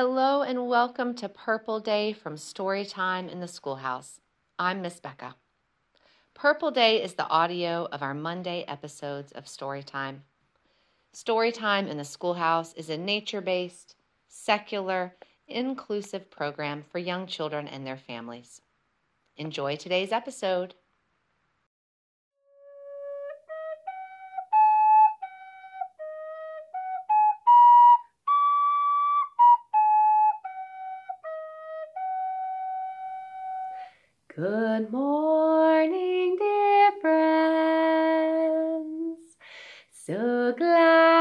Hello and welcome to Purple Day from Storytime in the Schoolhouse. I'm Miss Becca. Purple Day is the audio of our Monday episodes of Storytime. Storytime in the Schoolhouse is a nature based, secular, inclusive program for young children and their families. Enjoy today's episode. Good morning, dear friends. So glad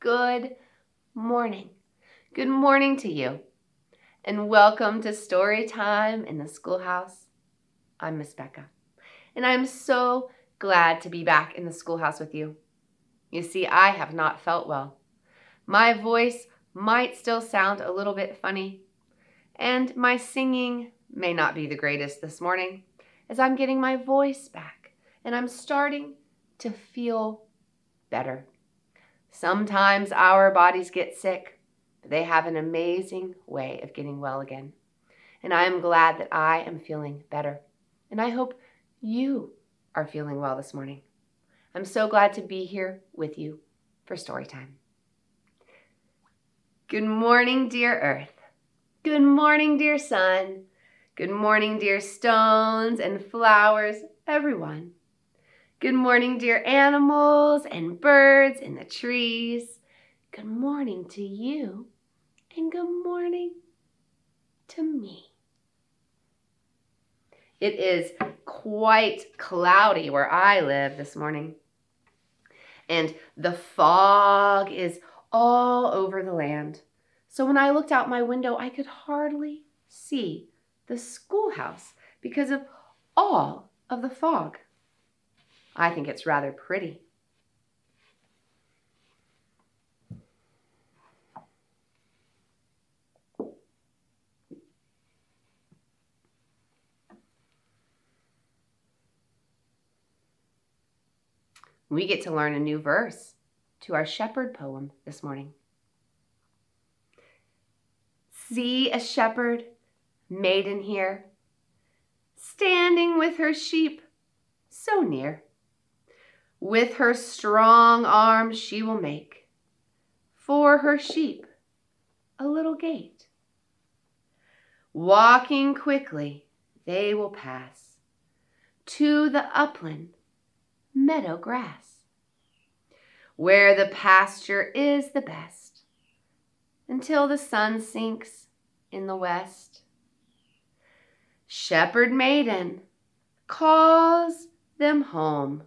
Good morning. Good morning to you. And welcome to Story Time in the Schoolhouse. I'm Miss Becca. And I'm so glad to be back in the schoolhouse with you. You see, I have not felt well. My voice might still sound a little bit funny, and my singing may not be the greatest this morning as I'm getting my voice back and I'm starting to feel better. Sometimes our bodies get sick, but they have an amazing way of getting well again. And I am glad that I am feeling better. And I hope you are feeling well this morning. I'm so glad to be here with you for story time. Good morning, dear Earth. Good morning, dear Sun. Good morning, dear stones and flowers, everyone. Good morning, dear animals and birds in the trees. Good morning to you, and good morning to me. It is quite cloudy where I live this morning, and the fog is all over the land. So when I looked out my window, I could hardly see the schoolhouse because of all of the fog. I think it's rather pretty. We get to learn a new verse to our shepherd poem this morning. See a shepherd maiden here, standing with her sheep so near. With her strong arms she will make for her sheep a little gate. Walking quickly, they will pass to the upland meadow grass, where the pasture is the best, until the sun sinks in the west. Shepherd maiden calls them home.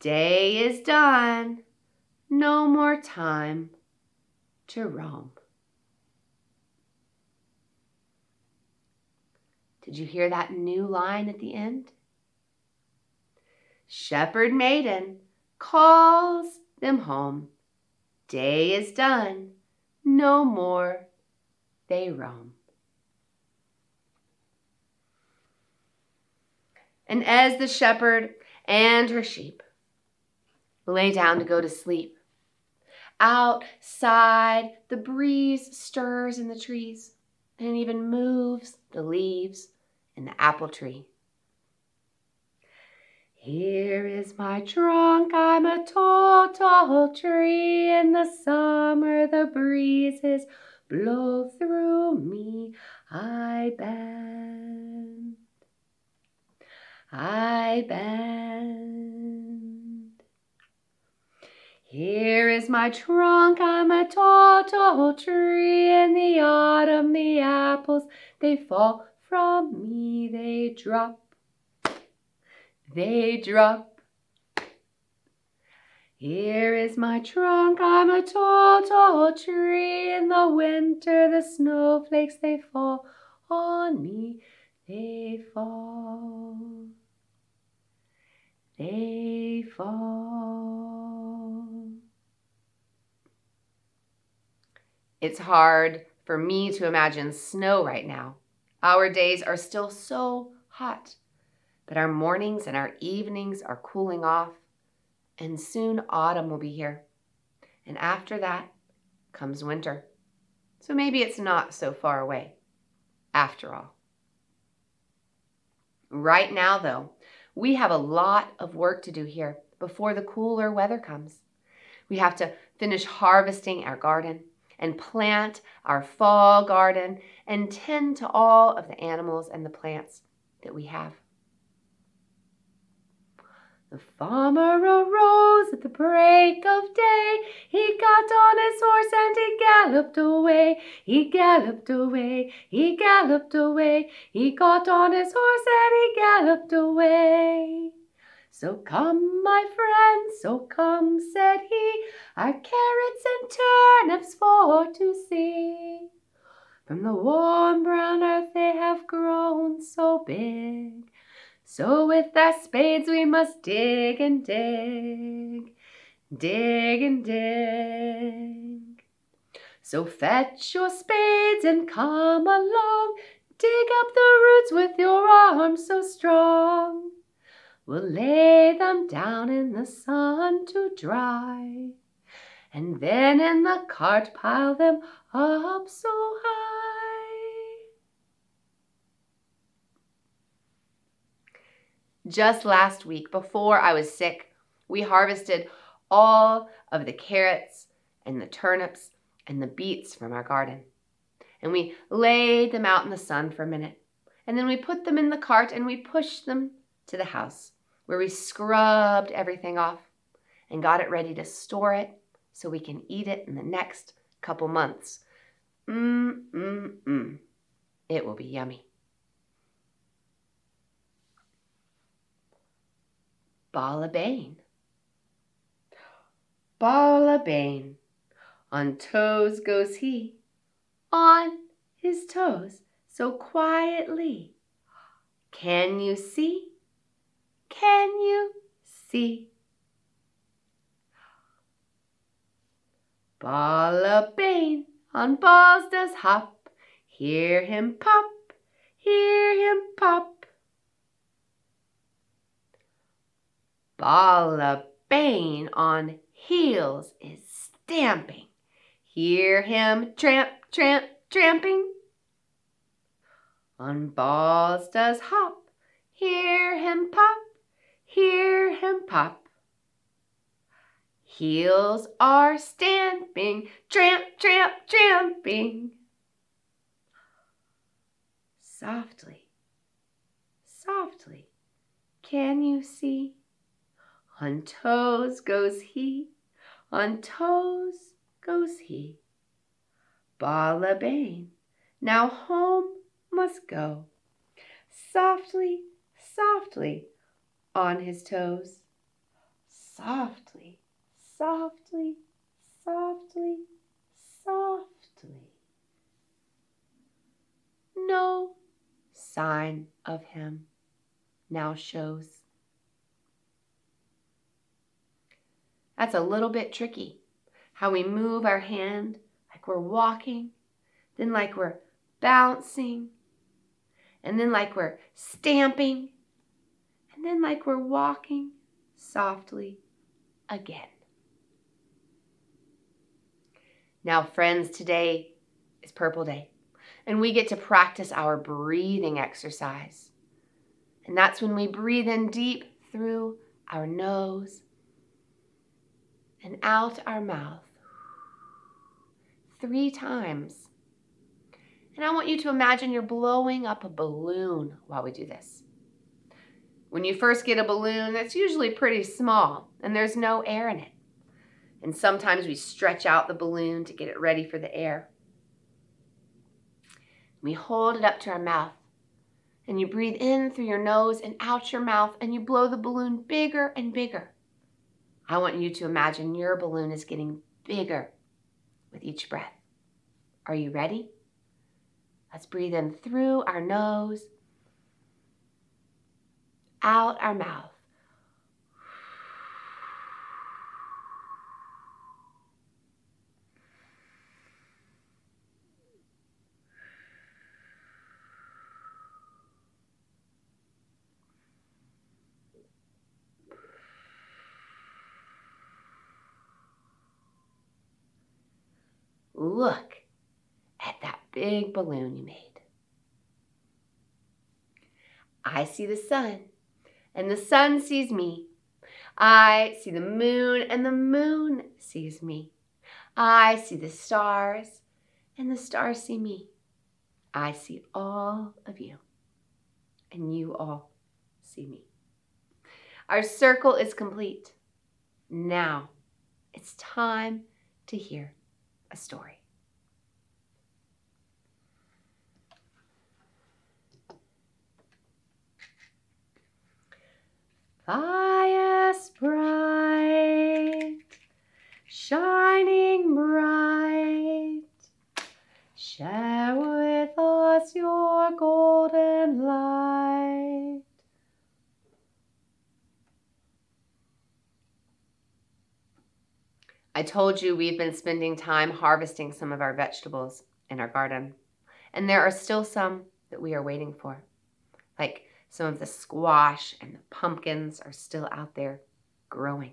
Day is done, no more time to roam. Did you hear that new line at the end? Shepherd maiden calls them home. Day is done, no more they roam. And as the shepherd and her sheep lay down to go to sleep, outside the breeze stirs in the trees and even moves the leaves in the apple tree. Here is my trunk, I'm a tall, tall tree. In the summer the breezes blow through me. I bend I bend. Here is my trunk, I'm a tall, tall tree. In the autumn, the apples, they fall from me, they drop, they drop. Here is my trunk, I'm a tall, tall tree. In the winter, the snowflakes they fall on me, they fall. They fall. It's hard for me to imagine snow right now. Our days are still so hot, but our mornings and our evenings are cooling off and soon autumn will be here. And after that comes winter. So maybe it's not so far away, after all. Right now, though, we have a lot of work to do here before the cooler weather comes. We have to finish harvesting our garden and plant our fall garden and tend to all of the animals and the plants that we have. The farmer arose at the break of day. He got on his horse and he galloped away. He galloped away. He galloped away. He got on his horse and he galloped away. So come, my friend, so come, said he, our carrots and turnips for to see. From the warm brown earth they have grown so big. So with our spades we must dig and dig, dig and dig. So fetch your spades and come along, dig up the roots with your arms so strong. We'll lay them down in the sun to dry, and then in the cart pile them up so high. Just last week, before I was sick, we harvested all of the carrots and the turnips and the beets from our garden. And we laid them out in the sun for a minute. And then we put them in the cart and we pushed them to the house where we scrubbed everything off and got it ready to store it so we can eat it in the next couple months. Mmm, mmm, mmm. It will be yummy. Ballabane. Ballabane. On toes goes he, on his toes, so quietly. Can you see? Can you see? Ballabane on balls does hop. Hear him pop, hear him pop. Ballabane on heels is stamping. Hear him tramp, tramp, tramping. On balls does hop. Hear him pop, hear him pop. Heels are stamping, tramp, tramp, tramping. Softly, softly, can you see? On toes goes he, on toes goes he. Ballabane, now home must go. Softly, softly, on his toes. Softly, softly, softly, softly. No sign of him now shows. That's a little bit tricky. How we move our hand like we're walking, then like we're bouncing, and then like we're stamping, then like we're walking softly again. Now, friends, today is Purple Day, and we get to practice our breathing exercise. And that's when we breathe in deep through our nose and out our mouth three times. And I want you to imagine you're blowing up a balloon while we do this. When you first get a balloon, it's usually pretty small and there's no air in it. And sometimes we stretch out the balloon to get it ready for the air. We hold it up to our mouth and you breathe in through your nose and out your mouth and you blow the balloon bigger and bigger I want you to imagine your balloon is getting bigger with each breath. Are you ready? Let's breathe in through our nose, out our mouth. Look at that big balloon you made. I see the sun, and the sun sees me. I see the moon, and the moon sees me. I see the stars, and the stars see me. I see all of you, and you all see me. Our circle is complete. Now it's time to hear a story. Fire bright, shining bright, share with us your golden light. I told you we've been spending time harvesting some of our vegetables in our garden, and there are still some that we are waiting for, like some of the squash and the pumpkins are still out there growing.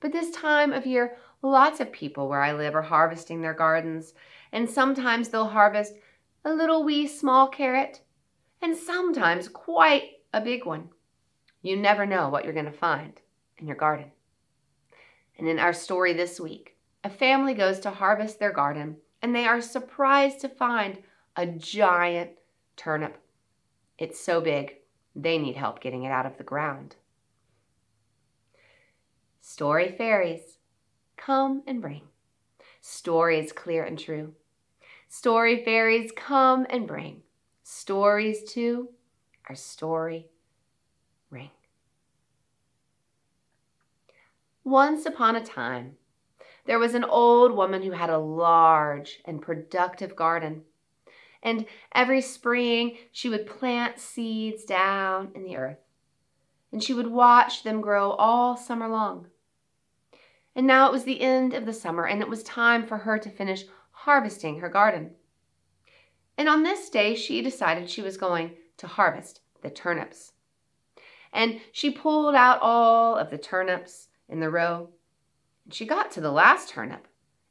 But this time of year, lots of people where I live are harvesting their gardens, and sometimes they'll harvest a little wee small carrot, and sometimes quite a big one. You never know what you're going to find in your garden. And in our story this week, a family goes to harvest their garden, and they are surprised to find a giant turnip. It's so big, they need help getting it out of the ground. Story fairies, come and bring stories clear and true. Story fairies, come and bring stories to our story ring. Once upon a time, there was an old woman who had a large and productive garden. And every spring, she would plant seeds down in the earth. And she would watch them grow all summer long. And now it was the end of the summer, and it was time for her to finish harvesting her garden. And on this day, she decided she was going to harvest the turnips. And she pulled out all of the turnips in the row. And she got to the last turnip,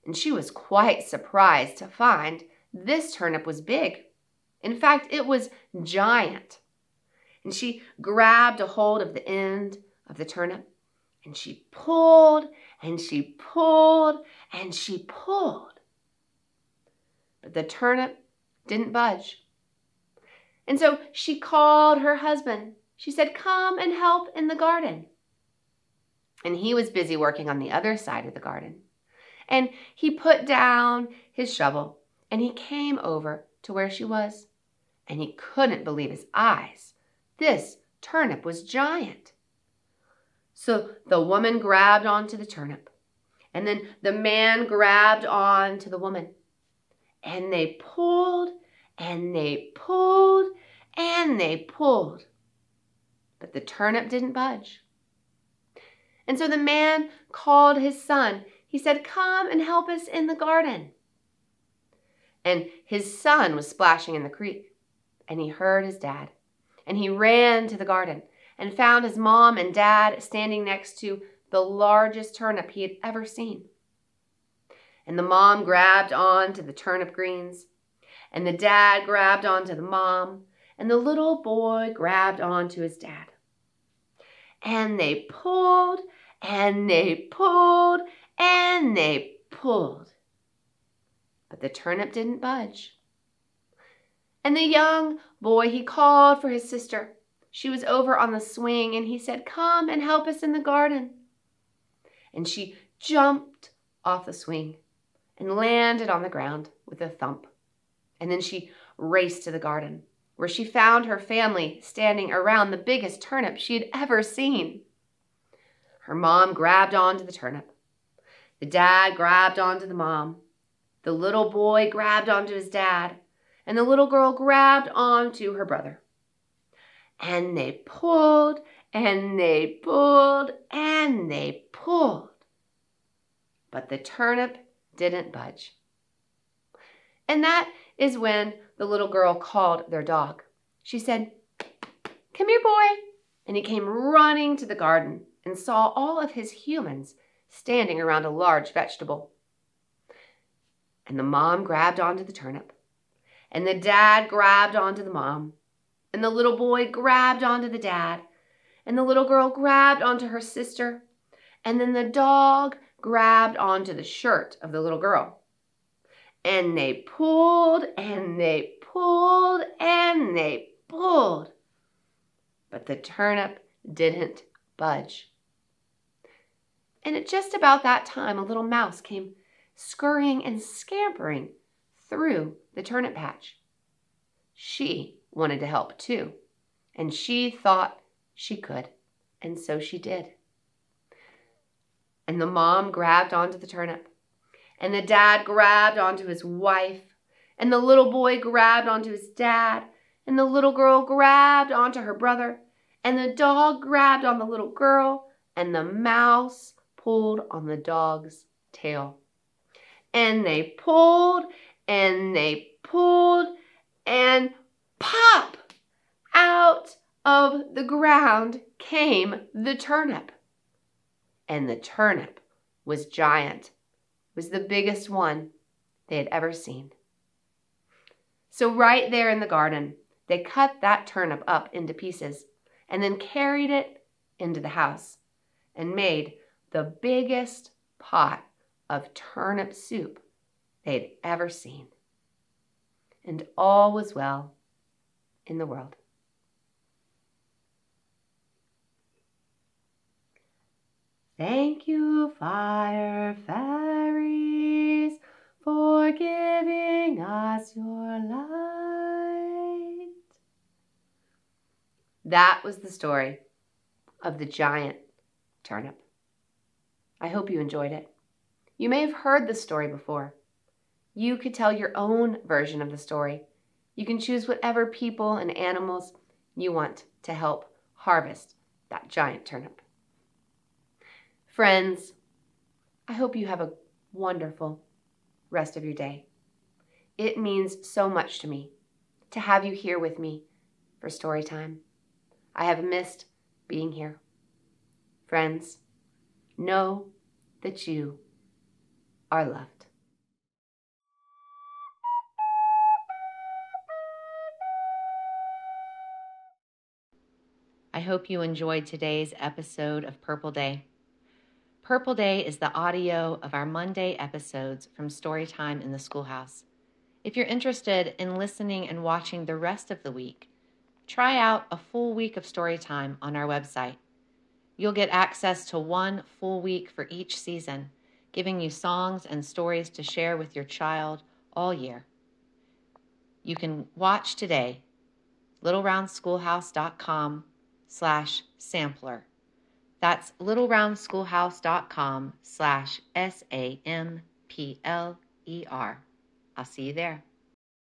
and she was quite surprised to find this turnip was big. In fact, it was giant. And she grabbed a hold of the end of the turnip and she pulled and she pulled and she pulled. But the turnip didn't budge. And so she called her husband. She said, Come and help in the garden. And he was busy working on the other side of the garden. And he put down his shovel and he came over to where she was, and he couldn't believe his eyes. This turnip was giant. So the woman grabbed onto the turnip, and then the man grabbed onto the woman, and they pulled, and they pulled, and they pulled. But the turnip didn't budge. And so the man called his son. He said, Come and help us in the garden and his son was splashing in the creek. And he heard his dad. And he ran to the garden and found his mom and dad standing next to the largest turnip he had ever seen. And the mom grabbed on to the turnip greens, and the dad grabbed onto the mom, and the little boy grabbed onto his dad. And they pulled, and they pulled, and they pulled but the turnip didn't budge. And the young boy, he called for his sister. She was over on the swing, and he said, Come and help us in the garden. And she jumped off the swing and landed on the ground with a thump. And then she raced to the garden, where she found her family standing around the biggest turnip she had ever seen. Her mom grabbed onto the turnip. The dad grabbed onto the mom. The little boy grabbed onto his dad. And the little girl grabbed onto her brother. And they pulled and they pulled and they pulled. But the turnip didn't budge. And that is when the little girl called their dog. She said, Come here, boy. And he came running to the garden and saw all of his humans standing around a large vegetable. And the mom grabbed onto the turnip, and the dad grabbed onto the mom, and the little boy grabbed onto the dad, and the little girl grabbed onto her sister, and then the dog grabbed onto the shirt of the little girl. And they pulled and they pulled and they pulled. But the turnip didn't budge. And at just about that time, a little mouse came scurrying and scampering through the turnip patch. She wanted to help too, and she thought she could, and so she did. And the mom grabbed onto the turnip, and the dad grabbed onto his wife, and the little boy grabbed onto his dad, and the little girl grabbed onto her brother, and the dog grabbed on the little girl, and the mouse pulled on the dog's tail. And they pulled and they pulled and pop out of the ground came the turnip. And the turnip was giant, was the biggest one they had ever seen. So, right there in the garden, they cut that turnip up into pieces and then carried it into the house and made the biggest pot of turnip soup they'd ever seen. And all was well in the world. Thank you, fire fairies, for giving us your light. That was the story of the giant turnip. I hope you enjoyed it. You may have heard this story before. You could tell your own version of the story. You can choose whatever people and animals you want to help harvest that giant turnip. Friends, I hope you have a wonderful rest of your day. It means so much to me to have you here with me for story time. I have missed being here. Friends, Know that you are loved. I hope you enjoyed today's episode of Purple Day. Purple Day is the audio of our Monday episodes from Storytime in the Schoolhouse. If you're interested in listening and watching the rest of the week, try out a full week of Storytime on our website You'll get access to one full week for each season, giving you songs and stories to share with your child all year. You can watch today, littleroundschoolhouse.com slash sampler. That's littleroundschoolhouse.com slash S-A-M-P-L-E-R. I'll see you there.